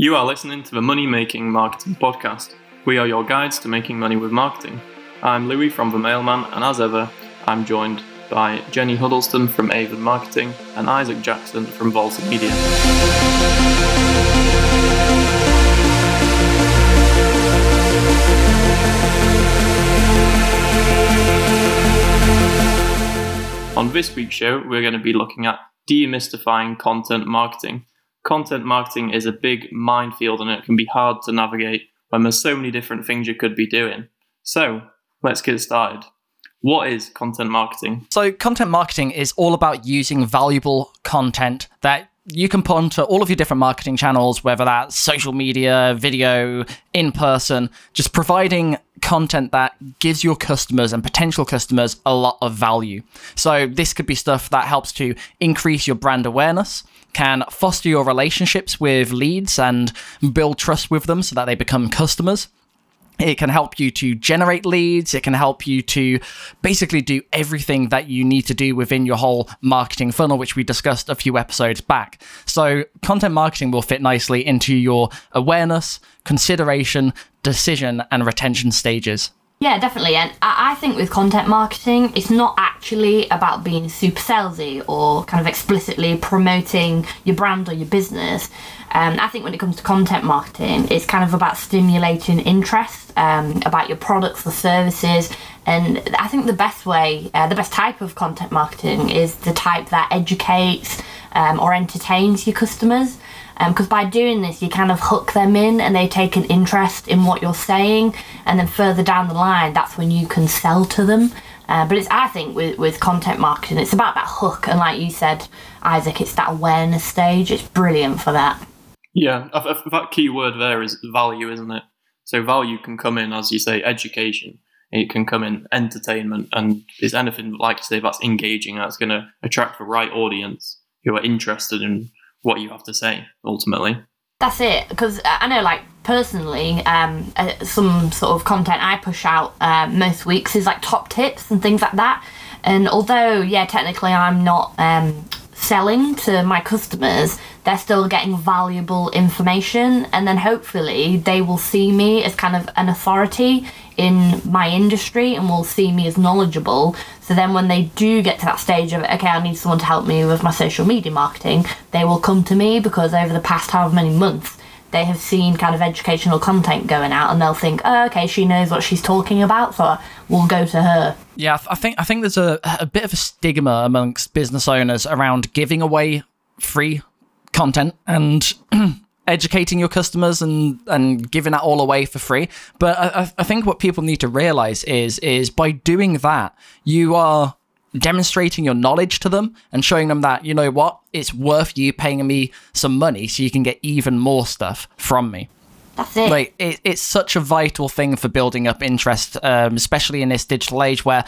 You are listening to the Money Making Marketing Podcast. We are your guides to making money with marketing. I'm Louis from The Mailman, and as ever, I'm joined by Jenny Huddleston from Avon Marketing and Isaac Jackson from Volta Media. On this week's show, we're going to be looking at demystifying content marketing content marketing is a big minefield and it can be hard to navigate when there's so many different things you could be doing. So let's get started. What is content marketing? So, content marketing is all about using valuable content that you can put onto all of your different marketing channels, whether that's social media, video, in person, just providing content that gives your customers and potential customers a lot of value. So, this could be stuff that helps to increase your brand awareness, can foster your relationships with leads and build trust with them so that they become customers. It can help you to generate leads. It can help you to basically do everything that you need to do within your whole marketing funnel, which we discussed a few episodes back. So, content marketing will fit nicely into your awareness, consideration, decision, and retention stages. Yeah, definitely. And I think with content marketing, it's not actually about being super salesy or kind of explicitly promoting your brand or your business. Um, I think when it comes to content marketing, it's kind of about stimulating interest um, about your products or services. And I think the best way, uh, the best type of content marketing is the type that educates um, or entertains your customers because um, by doing this you kind of hook them in and they take an interest in what you're saying and then further down the line that's when you can sell to them uh, but it's i think with, with content marketing it's about that hook. And like you said isaac it's that awareness stage. It's brilliant for that. Yeah that key word there is value isn't it? So value can come in as you say education. It can come in entertainment. And is anything like to say that's engaging that's going to attract the right audience who are interested in what you have to say ultimately. That's it, because I know, like personally, um, uh, some sort of content I push out uh, most weeks is like top tips and things like that. And although, yeah, technically I'm not um, selling to my customers, they're still getting valuable information, and then hopefully they will see me as kind of an authority in my industry and will see me as knowledgeable. So then, when they do get to that stage of, okay, I need someone to help me with my social media marketing, they will come to me because over the past however many months, they have seen kind of educational content going out and they'll think, oh, okay, she knows what she's talking about, so we'll go to her. Yeah, I think I think there's a, a bit of a stigma amongst business owners around giving away free content and educating your customers and and giving that all away for free. But I, I think what people need to realize is is by doing that, you are demonstrating your knowledge to them and showing them that you know what it's worth you paying me some money so you can get even more stuff from me that's it like it, it's such a vital thing for building up interest um, especially in this digital age where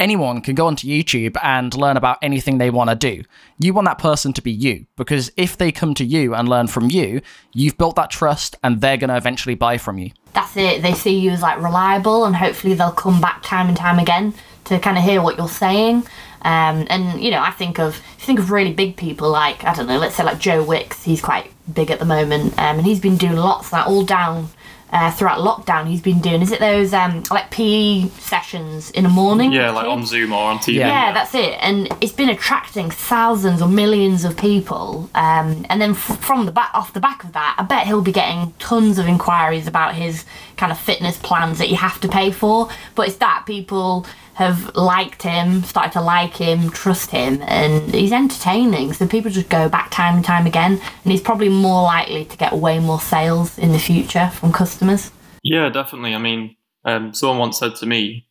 anyone can go onto YouTube and learn about anything they want to do. You want that person to be you because if they come to you and learn from you, you've built that trust and they're going to eventually buy from you. That's it. They see you as like reliable and hopefully they'll come back time and time again to kind of hear what you're saying. Um, and you know, I think of think of really big people like I don't know, let's say like Joe Wicks. He's quite big at the moment, um, and he's been doing lots of that all down uh, throughout lockdown he's been doing. Is it those um, like PE sessions in the morning? Yeah, like on Zoom or on TV. Yeah. yeah, that's it. And it's been attracting thousands or millions of people. Um, and then f- from the back, off the back of that, I bet he'll be getting tons of inquiries about his kind of fitness plans that you have to pay for. But it's that people have liked him, started to like him, trust him, and he's entertaining. So people just go back time and time again, and he's probably more likely to get way more sales in the future from customers. Yeah, definitely. I mean, um, someone once said to me,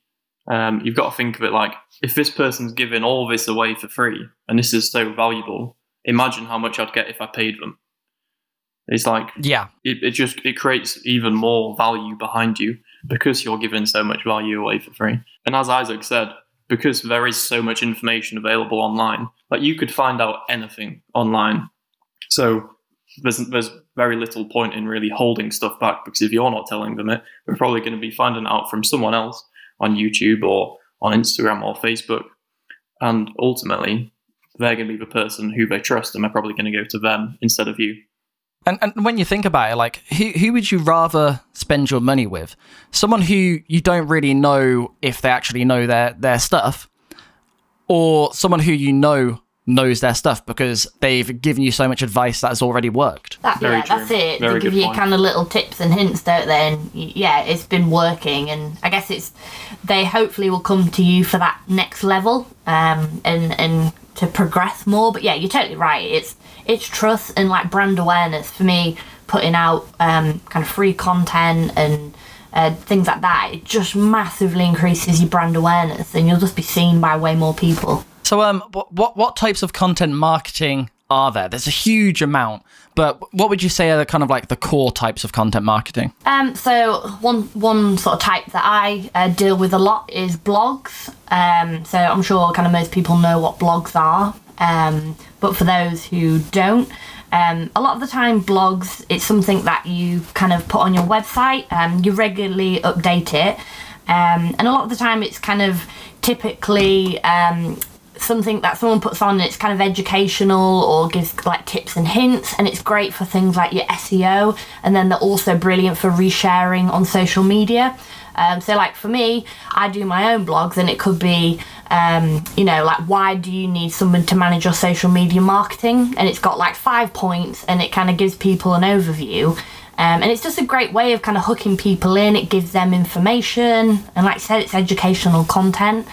um, you've got to think of it like if this person's giving all this away for free and this is so valuable, imagine how much I'd get if I paid them. It's like yeah, it, it just it creates even more value behind you because you're giving so much value away for free. And as Isaac said, because there is so much information available online, like you could find out anything online. So there's there's very little point in really holding stuff back because if you're not telling them it, they're probably going to be finding out from someone else on YouTube or on Instagram or Facebook. And ultimately, they're going to be the person who they trust and they're probably going to go to them instead of you. And, and when you think about it, like who who would you rather spend your money with? Someone who you don't really know if they actually know their their stuff, or someone who you know knows their stuff because they've given you so much advice that has already worked. That, Very yeah, true. that's it. Very they give you point. kind of little tips and hints, don't they? And yeah, it's been working, and I guess it's they hopefully will come to you for that next level, um, and and to progress more. But yeah, you're totally right. It's it's trust and like brand awareness for me. Putting out um, kind of free content and uh, things like that, it just massively increases your brand awareness, and you'll just be seen by way more people. So, um, what, what types of content marketing are there? There's a huge amount, but what would you say are the kind of like the core types of content marketing? Um, so one one sort of type that I uh, deal with a lot is blogs. Um, so I'm sure kind of most people know what blogs are. Um, but for those who don't, um, a lot of the time blogs it's something that you kind of put on your website. Um, you regularly update it, um, and a lot of the time it's kind of typically um, something that someone puts on and it's kind of educational or gives like tips and hints and it's great for things like your SEO and then they're also brilliant for resharing on social media. Um, so like for me I do my own blogs and it could be um, you know like why do you need someone to manage your social media marketing? And it's got like five points and it kind of gives people an overview. Um, and it's just a great way of kind of hooking people in. It gives them information and like I said it's educational content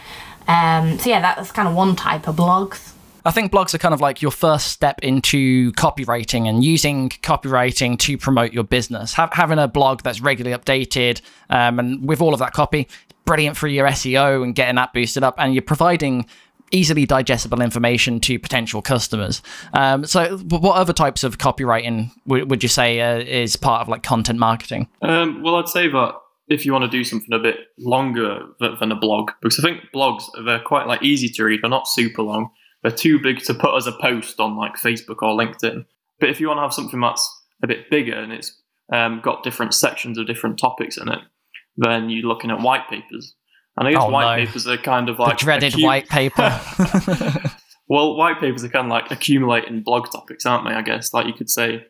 um, so yeah, that's kind of one type of blogs. I think blogs are kind of like your first step into copywriting and using copywriting to promote your business. Have, having a blog that's regularly updated um, and with all of that copy, brilliant for your SEO and getting that boosted up. And you're providing easily digestible information to potential customers. Um, so, what other types of copywriting w- would you say uh, is part of like content marketing? Um, well, I'd say that if you want to do something a bit longer than a blog, because I think blogs they're quite like easy to read, they're not super long. They're too big to put as a post on like Facebook or LinkedIn. But if you want to have something that's a bit bigger and it's um, got different sections of different topics in it, then you're looking at white papers. And I guess Oh, white no. papers are kind of The like dreaded accu- white paper. Well, white papers are kind of like accumulating blog topics, aren't they? I guess like you could say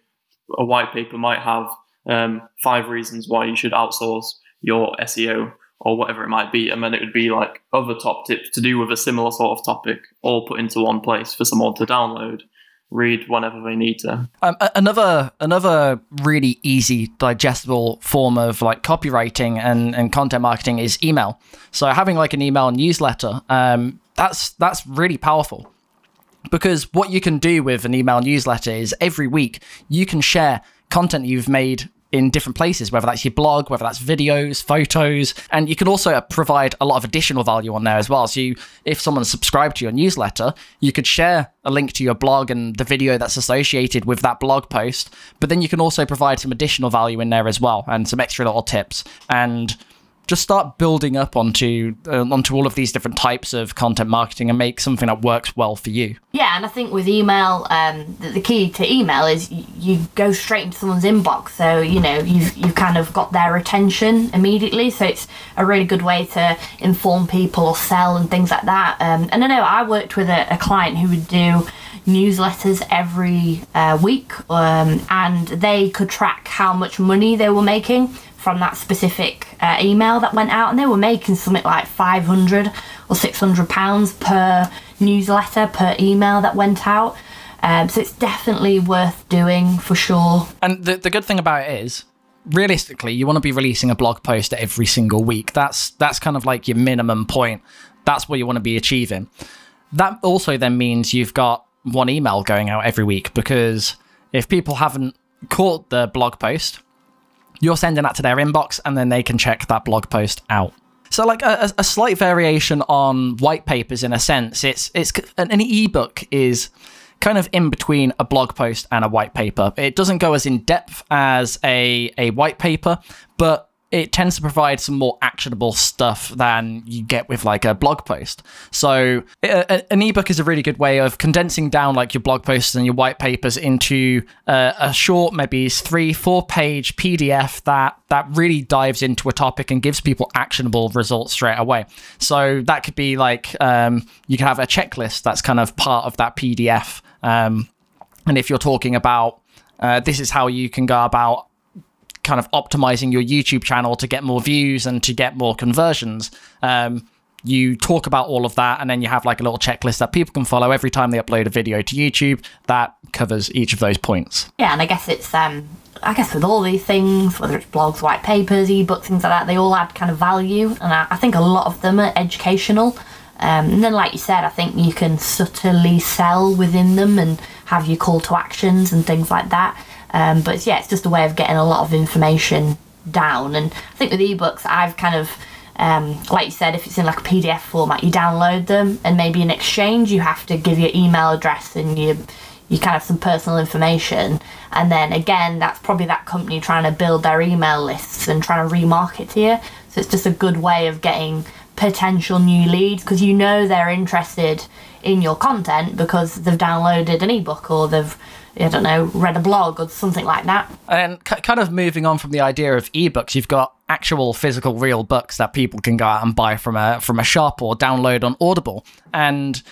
a white paper might have um, five reasons why you should outsource your SEO or whatever it might be, and then it would be like other top tips to do with a similar sort of topic, all put into one place for someone to download, read whenever they need to. Um, another another really easy digestible form of like copywriting and, and content marketing is email. So having like an email newsletter, um, that's that's really powerful because what you can do with an email newsletter is every week you can share content you've made in different places, whether that's your blog, whether that's videos, photos, and you can also provide a lot of additional value on there as well. So, you, if someone's subscribed to your newsletter, you could share a link to your blog and the video that's associated with that blog post, but then you can also provide some additional value in there as well and some extra little tips. And just start building up onto uh, onto all of these different types of content marketing and make something that works well for you. Yeah, and I think with email, um, the, the key to email is you, go straight into someone's inbox. So you know you've you've kind of got their attention immediately. So it's a really good way to inform people or sell and things like that. Um, and I know I worked with a, a client who would do newsletters every uh, week, um, and they could track how much money they were making from that specific uh, email that went out, and they were making something like 500 or 600 pounds per newsletter per email that went out. Um, so it's definitely worth doing for sure. And the, the good thing about it is, realistically, you want to be releasing a blog post every single week. That's that's kind of like your minimum point. That's what you want to be achieving. That also then means you've got one email going out every week because if people haven't caught the blog post, you're sending that to their inbox and then they can check that blog post out. So, like a, a slight variation on white papers, in a sense, it's it's an, ebook is kind of in between a blog post and a white paper. It doesn't go as in depth as a a white paper, but it tends to provide some more actionable stuff than you get with like a blog post. So a- a- an ebook is a really good way of condensing down like your blog posts and your white papers into uh, a short, maybe three, four page PDF that that really dives into a topic and gives people actionable results straight away. So that could be like um, you can have a checklist that's kind of part of that PDF. Um, and if you're talking about Uh, this is how you can go about kind of optimizing your YouTube channel to get more views and to get more conversions. Um, you talk about all of that, and then you have like a little checklist that people can follow every time they upload a video to YouTube that covers each of those points. Yeah, and I guess it's um I guess with all these things, whether it's blogs, white papers, ebooks, things like that, they all add kind of value, and I, I think a lot of them are educational. Um, and then, like you said, I think you can subtly sell within them and have your call to actions and things like that. Um, but yeah, it's just a way of getting a lot of information down. And I think with ebooks, I've kind of um, like you said, if it's in like a PDF format, you download them, and maybe in exchange, you have to give your email address and your you kind of some personal information and then again that's probably that company trying to build their email lists and trying to remarket to you so it's just a good way of getting potential new leads because you know they're interested in your content because they've downloaded an ebook or they've I don't know, read a blog or something like that. And kind of moving on from the idea of ebooks, you've got actual physical real books that people can go out and buy from a from a shop or download on Audible. And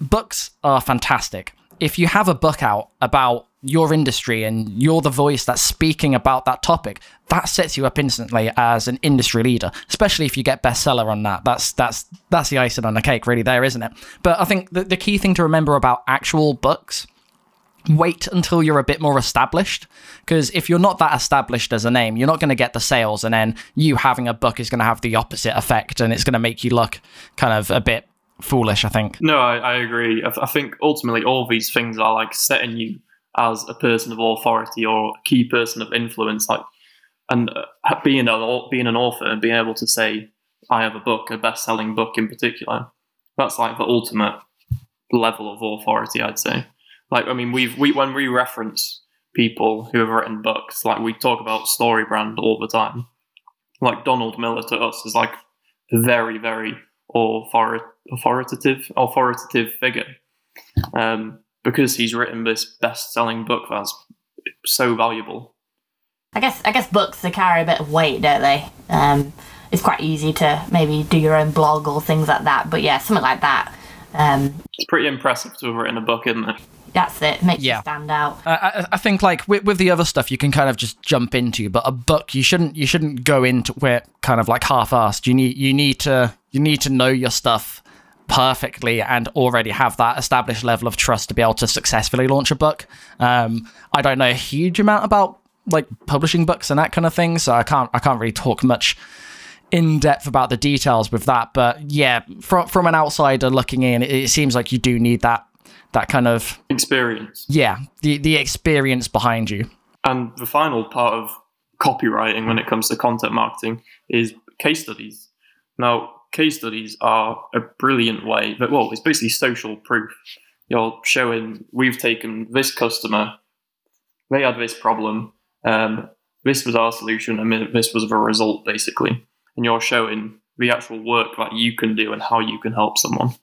books are fantastic. If you have a book out about your industry and you're the voice that's speaking about that topic, that sets you up instantly as an industry leader. Especially if you get bestseller on that. That's that's that's the icing on the cake, really. There, isn't it? But I think the, the key thing to remember about actual books wait until you're a bit more established because if you're not that established as a name you're not going to get the sales and then you having a book is going to have the opposite effect and it's going to make you look kind of a bit foolish i think no i, I agree I, th- I, think ultimately all these things are like setting you as a person of authority or a key person of influence like and uh, being a being an author and being able to say i have a book a best-selling book in particular that's like the ultimate level of authority i'd say like, I mean, we've we when we reference people who have written books, like we talk about StoryBrand all the time. Like Donald Miller to us is like very, very authoritative, authoritative figure, um, because he's written this best-selling book that's so valuable. I guess I guess books they carry a bit of weight, don't they? Um, it's quite easy to maybe do your own blog or things like that. But yeah, something like that. Um, it's pretty impressive to have written a book, isn't it? that's it. Makes yeah. you stand out. I, I think like with, with the other stuff, you can kind of just jump into, but a book you shouldn't you shouldn't go into where kind of like half-assed. You need you need to you need to know your stuff perfectly and already have that established level of trust to be able to successfully launch a book. Um, I don't know a huge amount about like publishing books and that kind of thing, so I can't I can't really talk much in depth about the details with that. But yeah, from from an outsider looking in, it, it seems like you do need that that kind of experience. Yeah, the the experience behind you. And the final part of copywriting when it comes to content marketing is case studies. Now, case studies are a brilliant way that well, it's basically social proof. You're showing we've taken this customer, they had this problem, um, this was our solution, and this was the result basically. And you're showing the actual work that you can do and how you can help someone.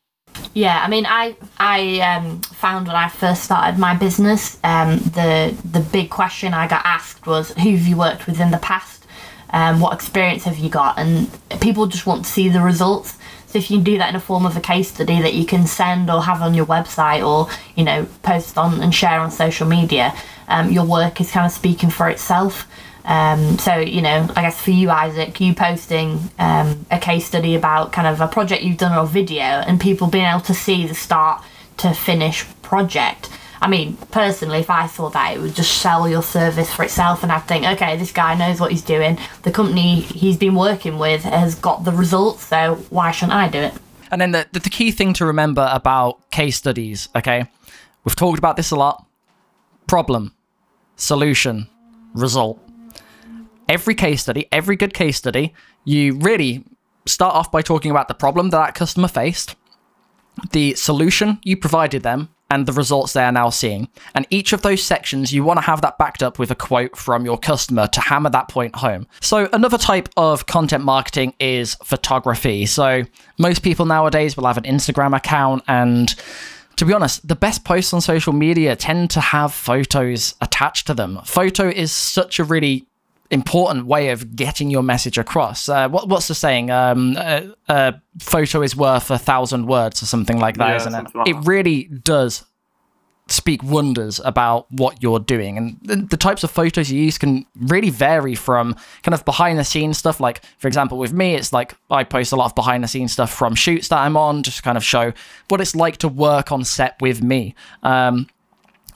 Yeah, I mean, I I um, found when I first started my business, um, the the big question I got asked was, "Who have you worked with in the past? Um, what experience have you got?" And people just want to see the results. So if you do that in a form of a case study that you can send or have on your website or you know post on and share on social media, um, your work is kind of speaking for itself. Um, so, you know, I guess for you, Isaac, you posting um, a case study about kind of a project you've done or a video and people being able to see the start to finish project. I mean, personally, if I saw that, it would just sell your service for itself, and I'd think, okay, this guy knows what he's doing. The company he's been working with has got the results, so why shouldn't I do it? And then the, the key thing to remember about case studies, okay? We've talked about this a lot problem, solution, result every case study, every good case study, you really start off by talking about the problem that that customer faced, the solution you provided them, and the results they are now seeing. And each of those sections, you want to have that backed up with a quote from your customer to hammer that point home. So, another type of content marketing is photography. So, most people nowadays will have an Instagram account and to be honest, the best posts on social media tend to have photos attached to them. Photo is such a really important way of getting your message across. Uh, what, what's the saying? Um, a, a, photo is worth a thousand words, or something like that, yeah, isn't it? Like it really does speak wonders about what you're doing. And the, the, types of photos you use can really vary from kind of behind the scenes stuff. Like, for example, with me, it's like I post a lot of behind the scenes stuff from shoots that I'm on, just to kind of show what it's like to work on set with me. Um,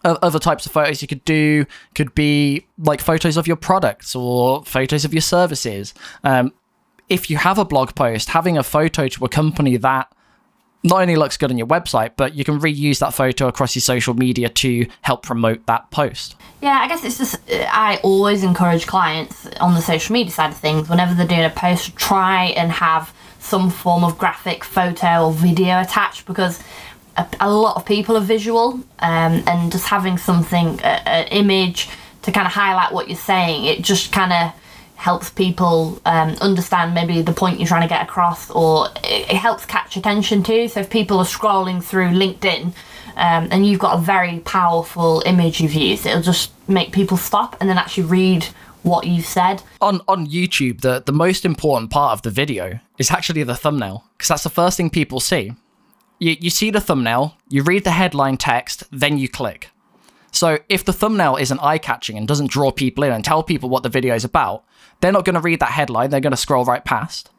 other types of photos you could do could be like photos of your products or photos of your services. Um, if you have a blog post, having a photo to accompany that not only looks good on your website, but you can reuse that photo across your social media to help promote that post. Yeah, I guess it's just, I always encourage clients on the social media side of things, whenever they're doing a post, try and have some form of graphic photo or video attached because a, a lot of people are visual um, and just having something, an image to kind of highlight what you're saying, it just kind of helps people um, understand maybe the point you're trying to get across, or it, it, helps catch attention too. So if people are scrolling through LinkedIn um, and you've got a very powerful image you've used, it'll just make people stop and then actually read what you've said. On on YouTube, the the most important part of the video is actually the thumbnail because that's the first thing people see. You you see the thumbnail, you read the headline text, then you click. So if the thumbnail isn't eye catching and doesn't draw people in and tell people what the video is about, they're not going to read that headline. They're going to scroll right past.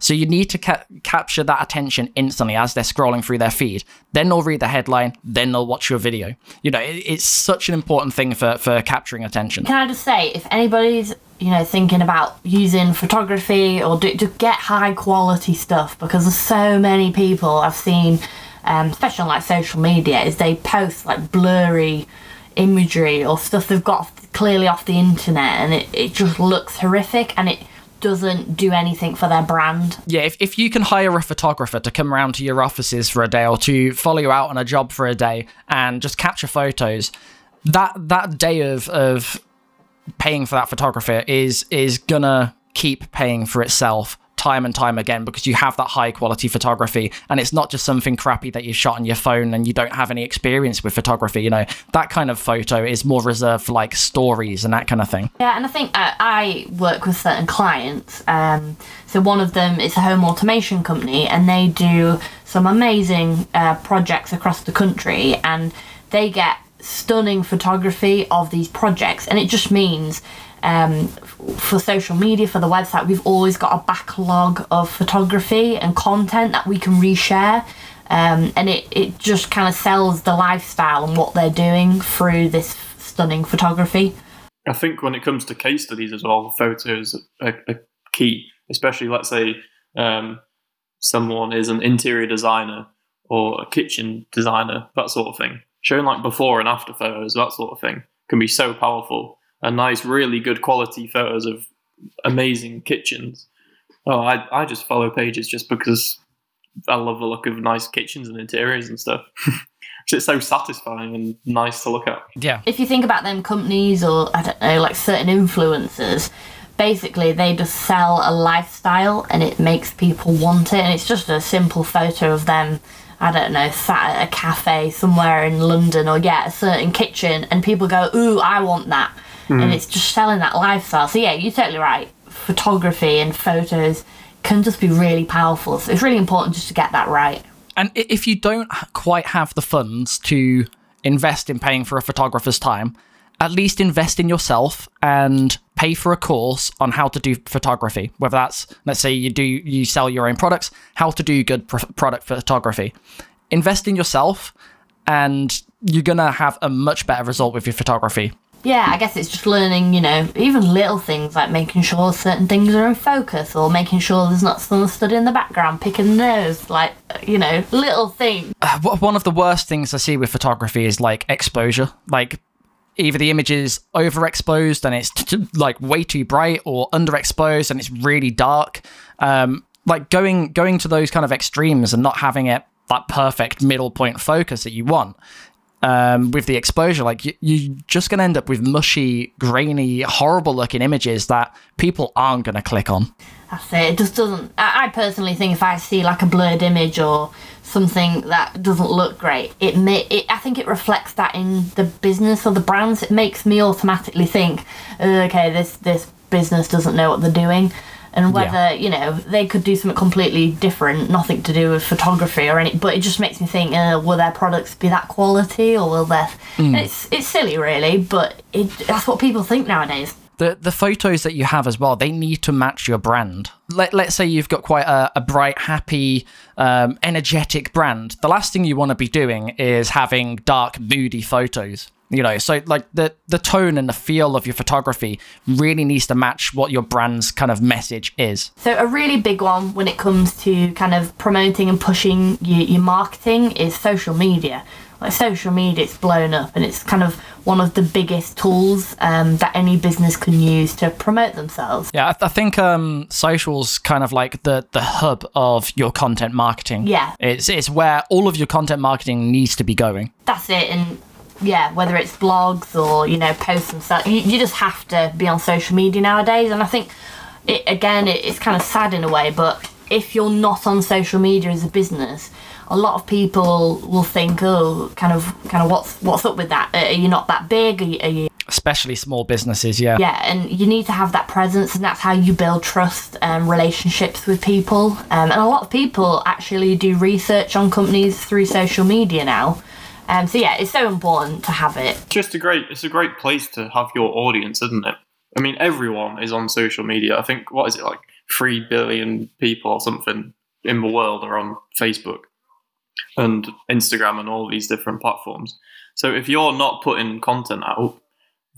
So you need to ca- capture that attention instantly as they're scrolling through their feed. Then they'll read the headline. Then they'll watch your video. You know, it, it's such an important thing for for capturing attention. Can I just say, if anybody's you know thinking about using photography or do, to get high quality stuff, because there's so many people I've seen, um, especially on like social media, is they post like blurry imagery or stuff they've got clearly off the internet and it, it just looks horrific and it doesn't do anything for their brand. Yeah, if, if you can hire a photographer to come around to your offices for a day or to follow you out on a job for a day and just capture photos, that that day of of paying for that photographer is is gonna keep paying for itself time and time again because you have that high quality photography and it's not just something crappy that you shot on your phone and you don't have any experience with photography you know. That kind of photo is more reserved for like stories and that kind of thing. Yeah and i think uh, i work with certain clients um, so one of them is a home automation company and they do some amazing uh, projects across the country and they get stunning photography of these projects and it just means um, for social media, for the website, we've always got a backlog of photography and content that we can reshare. Um, and it, it just kind of sells the lifestyle and what they're doing through this stunning photography. I think when it comes to case studies as well, photos are, are key, especially let's say um, someone is an interior designer or a kitchen designer, that sort of thing. Showing like before and after photos, that sort of thing can be so powerful and nice, really good quality photos of amazing kitchens. Oh, I I just follow pages just because I love the look of nice kitchens and interiors and stuff. it's so satisfying and nice to look at. Yeah. If you think about them companies or I don't know, like certain influencers, basically they just sell a lifestyle and it makes people want it and it's just a simple photo of them I don't know, sat at a cafe somewhere in London or yeah, a certain kitchen and people go, Ooh, I want that mm. and it's just selling that lifestyle. So yeah, you're totally right. Photography and photos can just be really powerful. So it's really important just to get that right. And if you don't quite have the funds to invest in paying for a photographer's time, at least invest in yourself and pay for a course on how to do photography. Whether that's, let's say, you do you sell your own products, how to do good pr- product photography. Invest in yourself, and you're gonna have a much better result with your photography yeah, I guess it's just learning, you know, even little things like making sure certain things are in focus or making sure there's not someone stood in the background picking the nose, like, you know, little things. Uh, one of the worst things I see with photography is like exposure. Like, either the image is overexposed and it's t- like way too bright or underexposed and it's really dark. Um, like going going to those kind of extremes and not having it that perfect middle point focus that you want um, with the exposure, like you, you're just going to end up with mushy, grainy, horrible looking images that people aren't going to click on. That's it. It just doesn't. I, I personally think if I see like a blurred image or something that doesn't look great, it may. It, I think it reflects that in the business or the brands. It makes me automatically think, okay, this this business doesn't know what they're doing. and whether you know they could do something completely different, nothing to do with photography or any. But it just makes me think: uh, will their products be that quality, or will their? It's it's silly, really, but it, that's what people think nowadays. The the photos that you have as well they need to match your brand. Let, let's say you've got quite a, a bright happy um, energetic brand. The last thing you want to be doing is having dark moody photos you know? So like the the tone and the feel of your photography really needs to match what your brand's kind of message is. So a really big one when it comes to kind of promoting and pushing your, your marketing is social media. Like social media, it's blown up, and it's kind of one of the biggest tools um, that any business can use to promote themselves. yeah i, th- I think um socials kind of like the the hub of your content marketing Yeah. it's it's where all of your content marketing needs to be going That's it, and yeah, whether it's blogs or you know posts and stuff, you, you just have to be on social media nowadays. And I think it again, it, it's kind of sad in a way, but if you're not on social media as a business, a lot of people will think, oh, kind of, kind of, what's what's up with that? Are you not that big? Are you, are you especially small businesses yeah yeah, and you need to have that presence, and that's how you build trust and relationships with people. Um, and a lot of people actually do research on companies through social media now. Um, so yeah, it's so important to have it. just a great it's a great place to have your audience isn't it i mean everyone is on social media i think what is it like 3 billion people or something in the world are on facebook and instagram and all these different platforms. So if you're not putting content out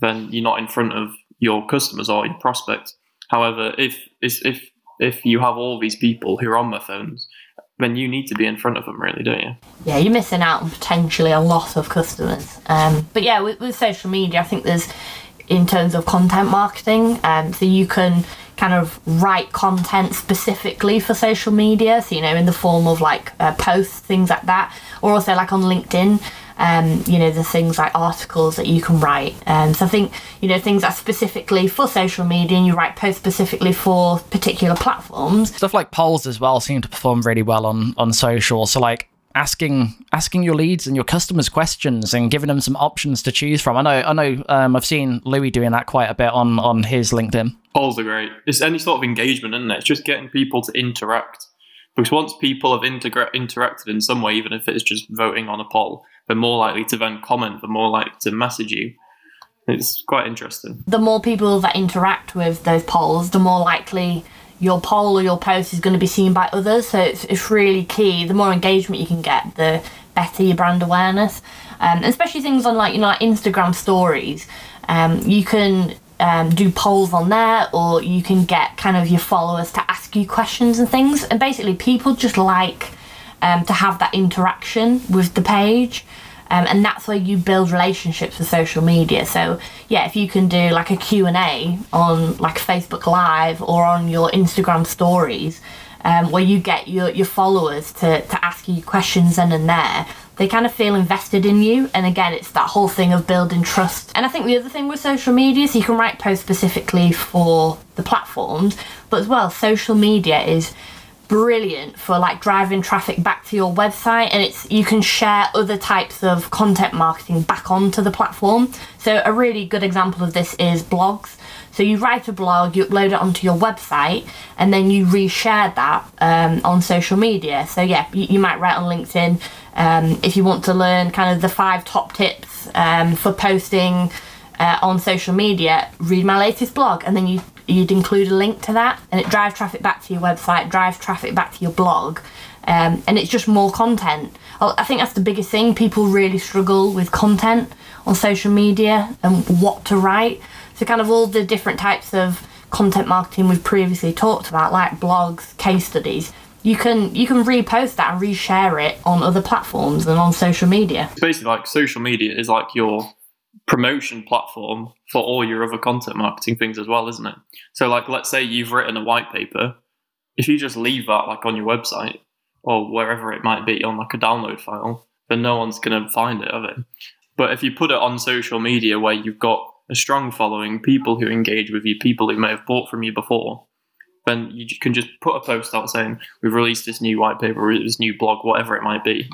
then you're not in front of your customers or your prospects. However if if if you have all these people who are on their phones then you need to be in front of them really don't you? Yeah, you're missing out on potentially a lot of customers. Um, but yeah, with, with social media, I think there's in terms of content marketing, um, so you can kind of write content specifically for social media. So you know, in the form of like uh, posts, things like that, or also like on LinkedIn. Um, you know, the things like articles that you can write. Um, so I think, you know, things that are specifically for social media and you write posts specifically for particular platforms. stuff like polls as well seem to perform really well on on social so like asking asking your leads and your customers questions and giving them some options to choose from i know i know um, i've seen louis doing that quite a bit on on his linkedin polls are great. It's any sort of engagement, isn't it? It's just getting people to interact. Because once people have integra- interacted in some way, even if it's just voting on a poll, they're more likely to then comment, they're more likely to message you. It's quite interesting. the more people that interact with those polls, the more likely your poll or your post is going to be seen by others. So it's, it's really key. The more engagement you can get, the better your brand awareness. Um, especially things on like you know like Instagram stories. Um, you can um, do polls on there, or you can get kind of your followers to ask you questions and things. And basically, people just like um, to have that interaction with the page. Um, and that's where you build relationships with social media. So yeah if you can do like a q&a on like facebook live or on your instagram stories um, where you get your, your followers to, to ask you questions then and there they kind of feel invested in you. And again it's that whole thing of building trust. And i think the other thing with social media is you can write posts specifically for the platforms but as well social media is brilliant for like driving traffic back to your website and it's you can share other types of content marketing back onto the platform. So a really good example of this is blogs. So you write a blog you upload it onto your website and then you reshare that um, on social media. So yeah you, you might write on linkedin um, if you want to learn kind of the five top tips um, for posting uh, on social media, read my latest blog, and then you you'd include a link to that, and it drives traffic back to your website, drives traffic back to your blog, um, and it's just more content. I I think that's the biggest thing. People really struggle with content on social media and what to write. So kind of all the different types of content marketing we've previously talked about, like blogs, case studies. You can you can repost that and reshare it on other platforms and on social media. It's basically like social media is like your promotion platform for all your other content marketing things as well, isn't it? So, like, let's say you've written a white paper. If you just leave that like on your website or wherever it might be on like a download file, then no one's gonna find it of it. But if you put it on social media where you've got a strong following, people who engage with you, people who may have bought from you before, then you can just put a post out saying we've released this new white paper, this new blog, whatever it might be,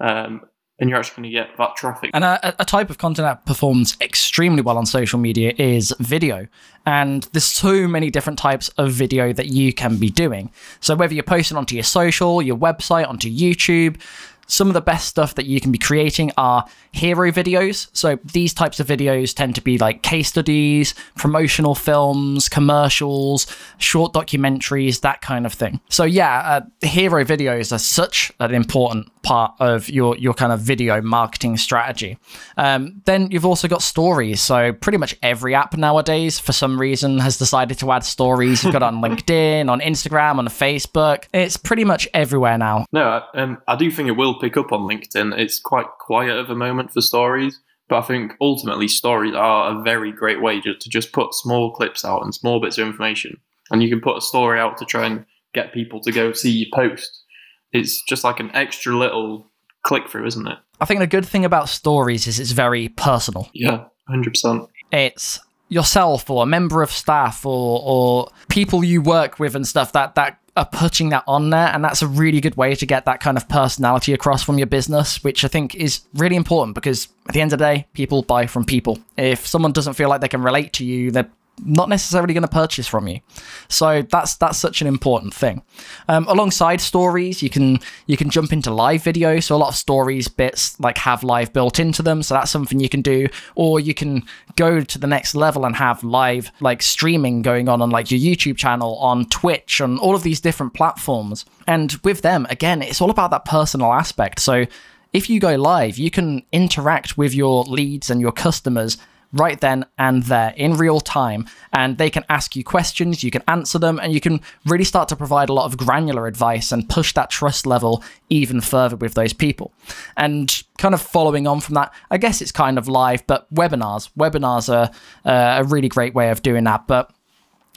um, and you're actually going to get that traffic. And a, a, type of content that performs extremely well on social media is video. And there's so many different types of video that you can be doing. So whether you're posting onto your social, your website, onto YouTube, some of the best stuff that you can be creating are hero videos. So these types of videos tend to be like case studies, promotional films, commercials, short documentaries, that kind of thing. So yeah, uh, hero videos are such an important part of your your kind of video marketing strategy. Um, then you've also got stories. So pretty much every app nowadays, for some reason, has decided to add stories. You've got on LinkedIn, on Instagram, on Facebook. It's pretty much everywhere now. No, um, I do think it will pick up on LinkedIn. It's quite quiet at the moment for stories. But I think ultimately stories are a very great way to, to just put small clips out and small bits of information. And you can put a story out to try and get people to go see your post it's just like an extra little click through, isn't it? I think the good thing about stories is it's very personal. Yeah, hundred percent. It's yourself or a member of staff or or people you work with and stuff that that are putting that on there and that's a really good way to get that kind of personality across from your business which i think is really important because at the end of the day people buy from people if someone doesn't feel like they can relate to you they're not necessarily going to purchase from you. So that's that's such an important thing. Um, alongside stories, you can you can jump into live video. So a lot of stories bits like have live built into them. So that's something you can do, or you can go to the next level and have live like streaming going on on like your YouTube channel, on Twitch, on all of these different platforms. And with them, again, it's all about that personal aspect. So if you go live, you can interact with your leads and your customers right then and there in real time. And they can ask you questions, you can answer them, and you can really start to provide a lot of granular advice and push that trust level even further with those people. And kind of following on from that, I guess it's kind of live, but webinars. Webinars are uh, a really great way of doing that. But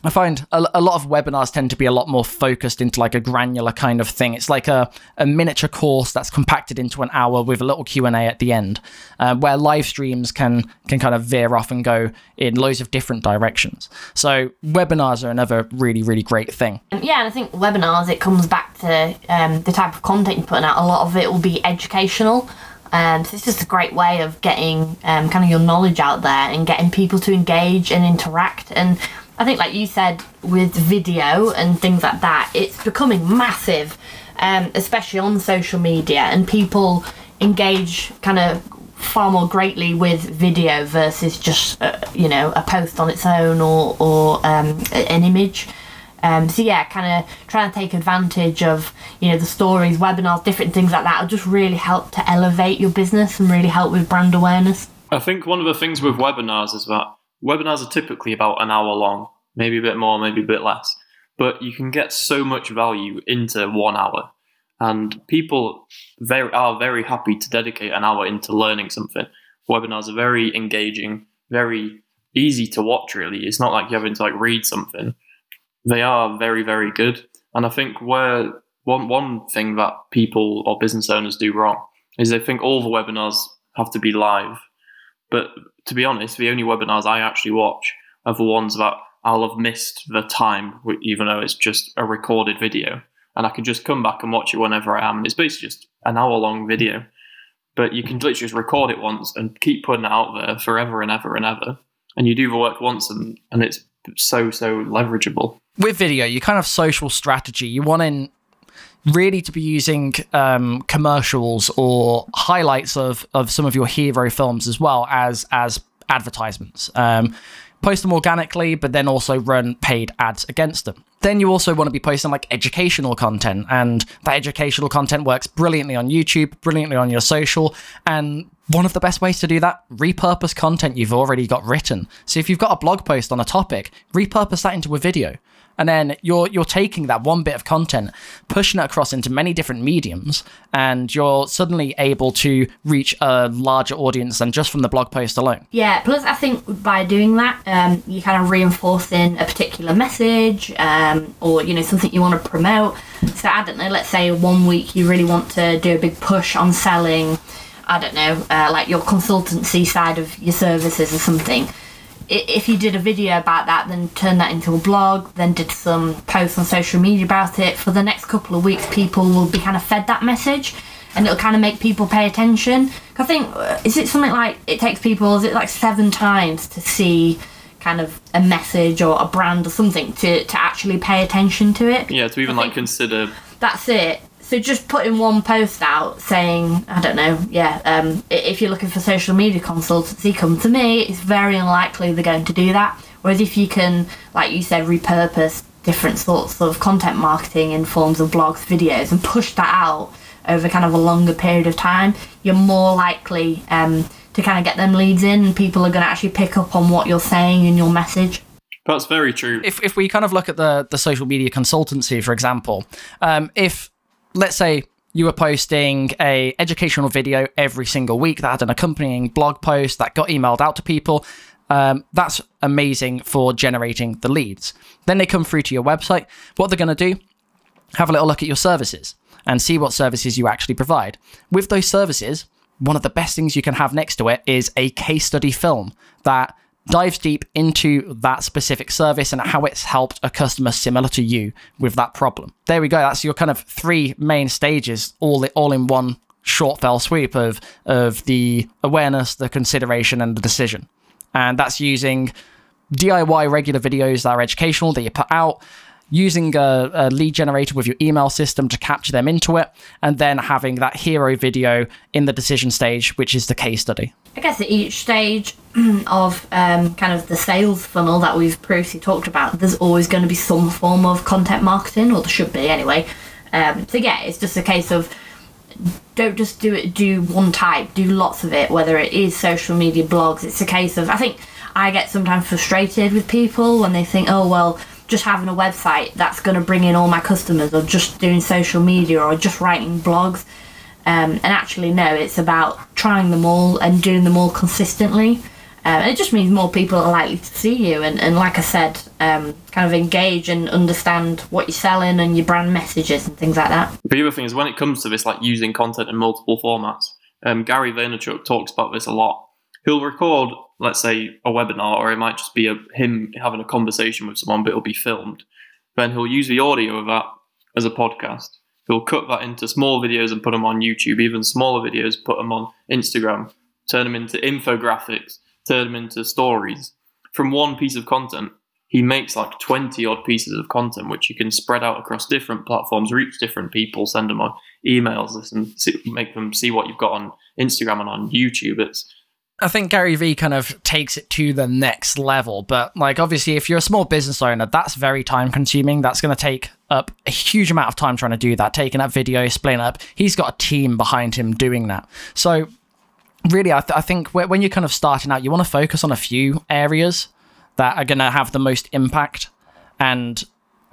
I find a, a, lot of webinars tend to be a lot more focused into like a granular kind of thing. It's like a, a miniature course that's compacted into an hour with a little Q and A at the end, uh, where live streams can can kind of veer off and go in loads of different directions. So webinars are another really really great thing. Yeah, and I think webinars it comes back to um, the type of content you're putting out. A lot of it will be educational. Um, so it's just a great way of getting um, kind of your knowledge out there and getting people to engage and interact. And I think, like you said, with video and things like that, it's becoming massive, um, especially on social media, and people engage kind of far more greatly with video versus just uh, you know a post on its own or or um, an image. Um, so yeah, kind of trying to take advantage of you know the stories, webinars, different things like that will just really help to elevate your business and really help with brand awareness. I think one of the things with webinars is that webinars are typically about an hour long, maybe a bit more, maybe a bit less. But you can get so much value into one hour. And people very are very happy to dedicate an hour into learning something. Webinars are very engaging, very easy to watch really. It's not like you're having to like read something. They are very, very good. And I think where one one thing that people or business owners do wrong is they think all the webinars have to be live. But to be honest, the only webinars I actually watch are the ones that I'll have missed the time, even though it's just a recorded video. And I can just come back and watch it whenever I am. And it's basically just an hour long video. But you can literally just record it once and keep putting it out there forever and ever and ever. And you do the work once and, and it's so, so leverageable. With video, you kind of social strategy. You want in really to be using um, commercials or highlights of, of some of your hero films as well as as advertisements. Um, post them organically, but then also run paid ads against them. Then you also want to be posting like educational content, and that educational content works brilliantly on YouTube, brilliantly on your social, and one of the best ways to do that, repurpose content you've already got written. So if you've got a blog post on a topic, repurpose that into a video and then you're you're taking that one bit of content pushing it across into many different mediums and you're suddenly able to reach a larger audience than just from the blog post alone. Yeah plus i think by doing that um, you kind of reinforcing a particular message um, or you know something you want to promote. So i don't know let's say one week you really want to do a big push on selling i don't know uh, like your consultancy side of your services or something if you did a video about that, then turn that into a blog, then did some posts on social media about it, for the next couple of weeks, people will be kind of fed that message. and it'll kind of make people pay attention. I think uh, is it something like it takes people is it like seven times to see kind of a message or a brand or something to to actually pay attention to it. Yeah, to even I like consider. That's it. So just putting one post out saying, I don't know, yeah, um, if you're looking for social media consultancy, come to me. It's very unlikely they're going to do that. Whereas if you can, like you said, repurpose different sorts of content marketing in forms of blogs, videos, and push that out over kind of a longer period of time, you're more likely um, to kind of get them leads in, and people are going to actually pick up on what you're saying in your message. That's very true. if if we kind of look at the the social media consultancy, for example, um, if let's say you were posting a educational video every single week that had an accompanying blog post that got emailed out to people, um, that's amazing for generating the leads. Then they come through to your website. What they're going to do? Have a little look at your services and see what services you actually provide. With those services, one of the best things you can have next to it is a case study film that dives deep into that specific service and how it's helped a customer similar to you with that problem. There we go. That's your kind of three main stages, all all in one short fell sweep of of the awareness, the consideration, and the decision. And that's using DIY regular videos that are educational that you put out, using a, a lead generator with your email system to capture them into it, and then having that hero video in the decision stage, which is the case study. I guess at each stage of um, kind of the sales funnel that we've previously talked about, there's always going to be some form of content marketing, or there should be anyway. Um, so yeah, it's just a case of don't just do it do one type do lots of it whether it is social media blogs it's a case of i think i get sometimes frustrated with people when they think oh well just having a website that's going to bring in all my customers or just doing social media or just writing blogs. Um, and actually no it's about trying them all and doing them all consistently. Um, it just means more people are likely to see you and, and like i said um, kind of engage and understand what you're selling and your brand messages and things like that. The other thing is when it comes to this, like using content in multiple formats, um, Gary Vaynerchuk talks about this a lot. He'll record, let's say, a webinar, or it might just be a, him having a conversation with someone, but it'll be filmed. Then he'll use the audio of that as a podcast. He'll cut that into small videos and put them on YouTube, even smaller videos, put them on Instagram, turn them into infographics, turn them into stories. From one piece of content, he makes like 20 odd pieces of content which you can spread out across different platforms reach different people send them on emails and make them see what you've got on instagram and on youtube it's I think Gary Vee kind of takes it to the next level. But like, obviously, if you're a small business owner, that's very time consuming. That's going to take up a huge amount of time trying to do that, taking that video, splitting up. He's got a team behind him doing that. So, really, I, th- I think when you're kind of starting out, you want to focus on a few areas that are going to have the most impact. And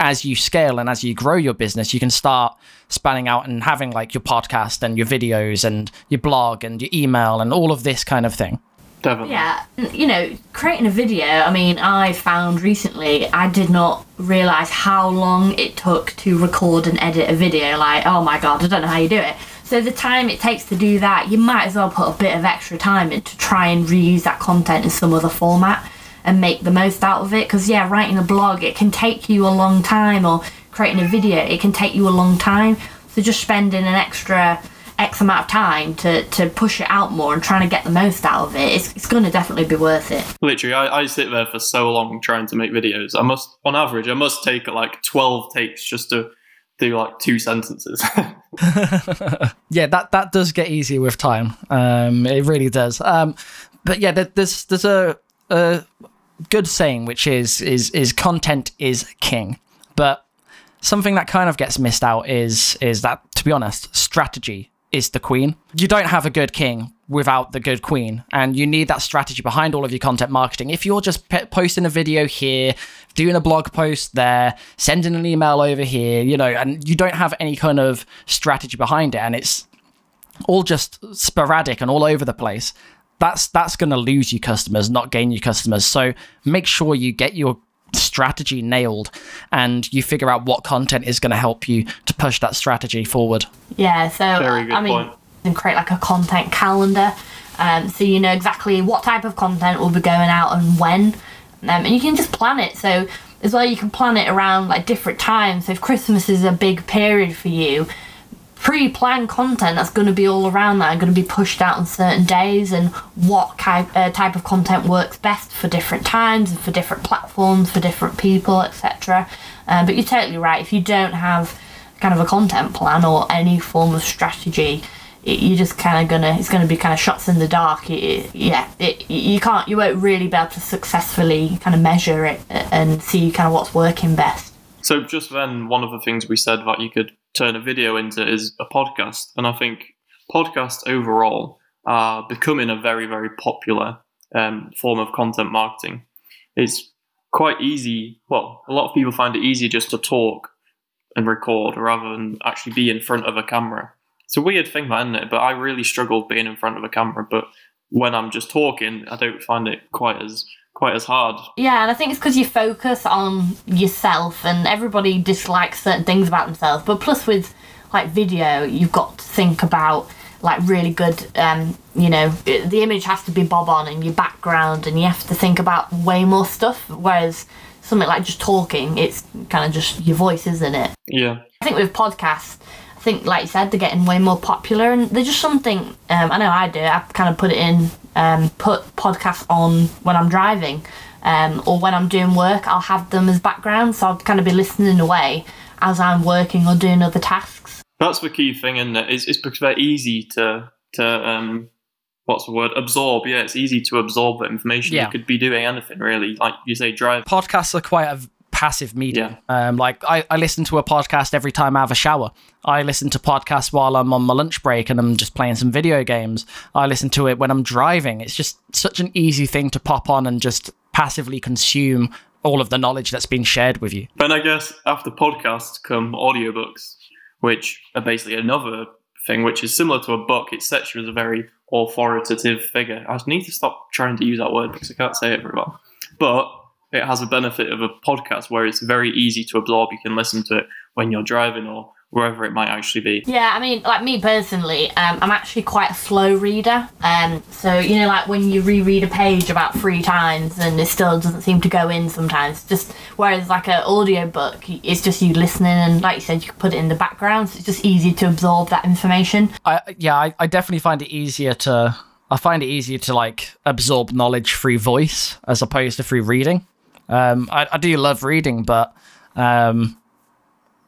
as you scale and as you grow your business, you can start spanning out and having like your podcast and your videos and your blog and your email and all of this kind of thing. definitely Yeah, you know, creating a video, I mean, I found recently I did not realise how long it took to record and edit a video. Like, oh my god, I don't know how you do it. So the time it takes to do that, you might as well put a bit of extra time in to try and reuse that content in some other format and make the most out of it. Because yeah, writing a blog, it can take you a long time, or creating a video, it can take you a long time. So just spending an extra X amount of time to, to push it out more and trying to get the most out of it, it's, it's going to definitely be worth it. literally I, I sit there for so long trying to make videos i must on average i must take like 12 takes just to do like two sentences yeah, that that does get easier with time. Um, it really does. Um, but yeah, there, there's there's a, a good saying which is is is content is king. But something that kind of gets missed out is is that to be honest, strategy is the queen. You don't have a good king without the good queen, and you need that strategy behind all of your content marketing. If you're just pe- posting a video here, doing a blog post there, sending an email over here, you know, and you don't have any kind of strategy behind it, and it's all just sporadic and all over the place, that's that's going to lose you customers, not gain you customers. So make sure you get your strategy nailed and you figure out what content is going to help you to push that strategy forward. Yeah, so Very good I mean, point. and create like a content calendar, um, so you know exactly what type of content will be going out and when, um, and you can just plan it. So as well, you can plan it around like different times. So if Christmas is a big period for you, pre-planned content that's going to be all around that and going to be pushed out on certain days and what type, uh, type of content works best for different times and for different platforms for different people etc uh, but you're totally right if you don't have kind of a content plan or any form of strategy it, you're just kind of gonna it's gonna be kind of shots in the dark. It, yeah it, you can't you won't really be able to successfully kind of measure it and see kind of what's working best. So just then one of the things we said that you could turn a video into is a podcast and i think podcasts overall are becoming a very very popular um, form of content marketing it's quite easy well a lot of people find it easier just to talk and record rather than actually be in front of a camera it's a weird thing, that, isn't it? But I really struggle being in front of a camera. But when I'm just talking, I don't find it quite as quite as hard. Yeah, and I think it's because you focus on yourself, and everybody dislikes certain things about themselves. But plus, with like video, you've got to think about like really good. Um, you know, the image has to be bob on, and your background, and you have to think about way more stuff. Whereas something like just talking, it's kind of just your voice, isn't it? Yeah. I think with podcasts I think, like you said, they're getting way more popular, and they're just something. Um, I know I do. I kind of put it in, um, put podcasts on when I'm driving, um, or when I'm doing work. I'll have them as background, so I'll kind of be listening away as I'm working or doing other tasks. That's the key thing, and it? it's, it's because they're easy to to um, what's the word absorb. Yeah, it's easy to absorb the information. Yeah. You could be doing anything really, like you say, drive. Podcasts are quite a passive medium. Yeah. Um, like I, I listen to a podcast every time I have a shower. I listen to podcasts while I'm on my lunch break and I'm just playing some video games. I listen to it when I'm driving. It's just such an easy thing to pop on and just passively consume all of the knowledge that's been shared with you. And I guess after podcasts come audiobooks, which are basically another thing which is similar to a book. It sets you as a very authoritative figure. I just need to stop trying to use that word because I can't say it very well. But it has a benefit of a podcast where it's very easy to absorb. You can listen to it when you're driving or wherever it might actually be. Yeah, I mean, like me personally, um, I'm actually quite a slow reader. Um, so you know, like when you reread a page about three times and it still doesn't seem to go in sometimes. Just whereas like an audio book, it's just you listening and like you said, you can put it in the background. So it's just easy to absorb that information. I yeah, I, I definitely find it easier to. I find it easier to like absorb knowledge through voice as opposed to through reading. Um, I, I, do love reading, but um,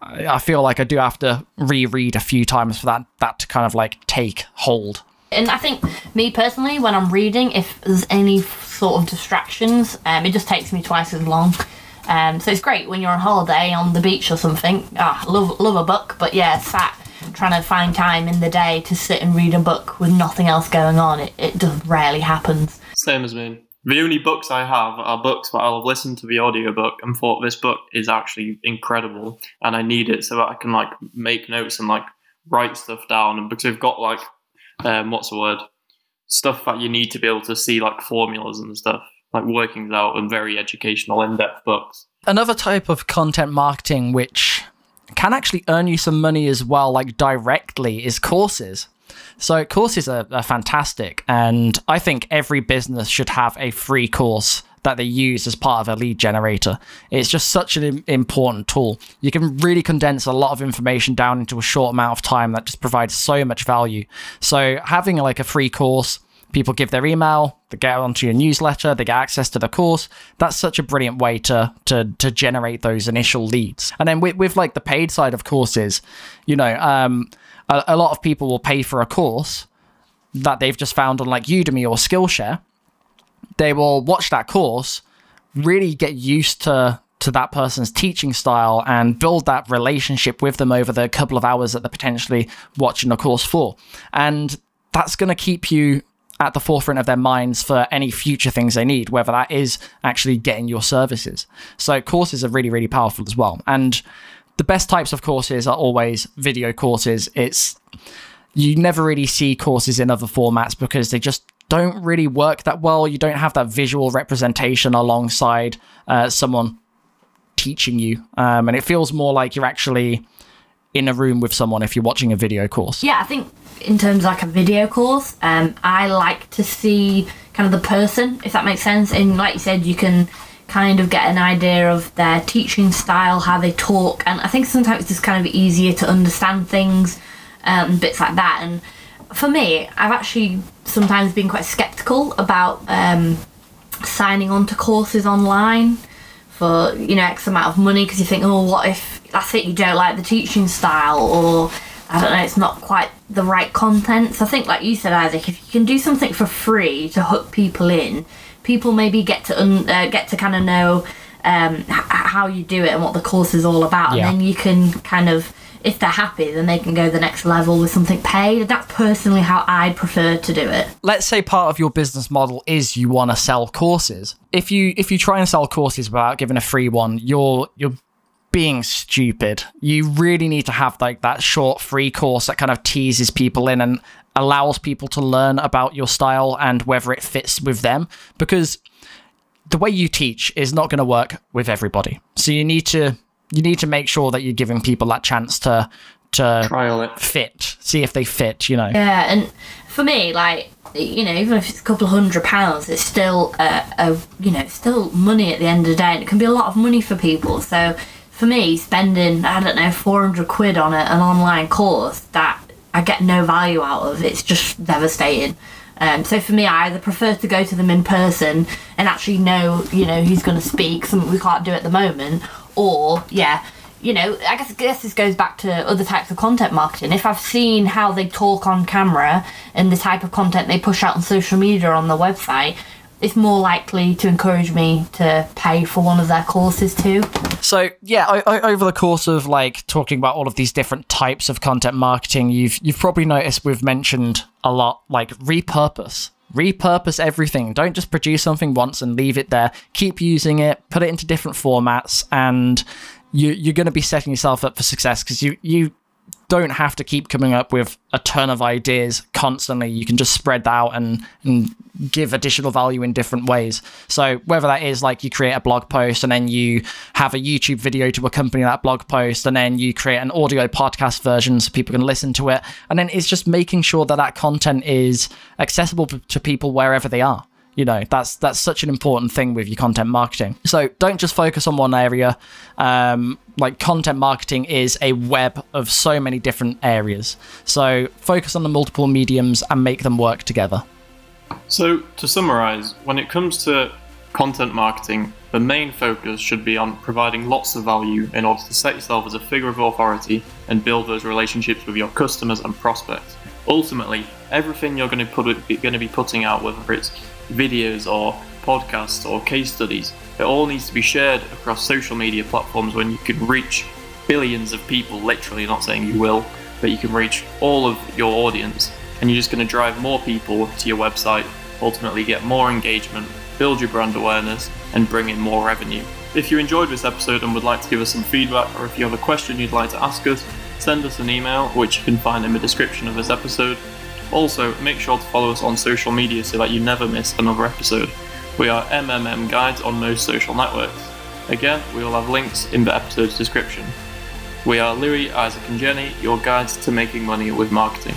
I, I feel like I do have to reread a few times for that that to kind of like take hold. And I think me personally, when I'm reading, if there's any sort of distractions, um, it just takes me twice as long. Um, so it's great when you're on holiday on the beach or something. Ah, love love a book, but yeah, sat trying to find time in the day to sit and read a book with nothing else going on. It it just rarely happens. Same as me the only books I have are books that I'll have listened to the audiobook and thought this book is actually incredible and I need it so that I can like make notes and like write stuff down and because they've got like um what's the word stuff that you need to be able to see like formulas and stuff like workings out and very educational in-depth books. Another type of content marketing which can actually earn you some money as well like directly is courses. So courses are, are fantastic, and I think every business should have a free course that they use as part of a lead generator. It's just such an important tool. You can really condense a lot of information down into a short amount of time that just provides so much value. So having like a free course, people give their email, they get onto your newsletter, they get access to the course. That's such a brilliant way to to to generate those initial leads. And then with, with like the paid side of courses, you know, um, a, a lot of people will pay for a course that they've just found on like Udemy or Skillshare. They will watch that course, really get used to to that person's teaching style and build that relationship with them over the couple of hours that they're potentially watching the course for. And that's going to keep you at the forefront of their minds for any future things they need, whether that is actually getting your services. So courses are really, really powerful as well. And the best types of courses are always video courses. It's you never really see courses in other formats because they just don't really work that well. You don't have that visual representation alongside uh, someone teaching you, um, and it feels more like you're actually in a room with someone if you're watching a video course. Yeah, I think in terms of like a video course, um, I like to see kind of the person, if that makes sense. And like you said, you can kind of get an idea of their teaching style, how they talk, and I think sometimes it's just kind of easier to understand things um, bits like that. And for me, I've actually sometimes been quite skeptical about um, signing on to courses online for you know X amount of money because you think, oh, what if that's it? You don't like the teaching style, or I don't know, it's not quite the right content. So I think, like you said, Isaac, if you can do something for free to hook people in, people maybe get to un- uh, get to kind of know um, h- how you do it and what the course is all about, Yeah. and then you can kind of. If they're happy, then they can go the next level with something paid. That's personally how I prefer to do it. let's say part of your business model is you want to sell courses. If you if you try and sell courses without giving a free one, you're you're being stupid. You really need to have like that short free course that kind of teases people in and allows people to learn about your style and whether it fits with them because the way you teach is not going to work with everybody. So you need to you need to make sure that you're giving people that chance to to Trial it. fit, see if they fit, you know. Yeah, and for me, like you know, even if it's a couple of hundred pounds, it's still a, a you know, still money at the end of the day, and it can be a lot of money for people. So for me, spending I don't know four hundred quid on a, an online course that I get no value out of, it's just devastating. Um, so for me, I either prefer to go to them in person and actually know, you know, who's going to speak, something we can't do at the moment, or yeah, you know, I guess, I guess this goes back to other types of content marketing. If I've seen how they talk on camera and the type of content they push out on social media or on the website, it's more likely to encourage me to pay for one of their courses too. So yeah, o- o- over the course of like talking about all of these different types of content marketing, you've you've probably noticed we've mentioned a lot like repurpose. Repurpose everything. Don't just produce something once and leave it there. Keep using it. Put it into different formats, and you you're going to be setting yourself up for success because you you don't have to keep coming up with a ton of ideas constantly. You can just spread that out and, and give additional value in different ways. So whether that is like you create a blog post and then you have a YouTube video to accompany that blog post, and then you create an audio podcast version so people can listen to it, and then it's just making sure that that content is accessible to people wherever they are. You know, that's that's such an important thing with your content marketing. So don't just focus on one area. Um, like content marketing is a web of so many different areas. So focus on the multiple mediums and make them work together. So, to summarize, when it comes to content marketing, the main focus should be on providing lots of value in order to set yourself as a figure of authority and build those relationships with your customers and prospects. Ultimately, everything you're going to put going to be putting out, whether it's videos or podcasts or case studies, it all needs to be shared across social media platforms when you can reach billions of people. Literally, not saying you will, but you can reach all of your audience, and you're just going to drive more people to your website, ultimately get more engagement, build your brand awareness, and bring in more revenue. If you enjoyed this episode and would like to give us some feedback, or if you have a question you'd like to ask us, send us an email, which you can find in the description of this episode. Also, make sure to follow us on social media so that you never miss another episode. We are MMM Guides on most social networks. Again, we will have links in the episode's description. We are Louis, Isaac, and Jenny, your guides to making money with marketing.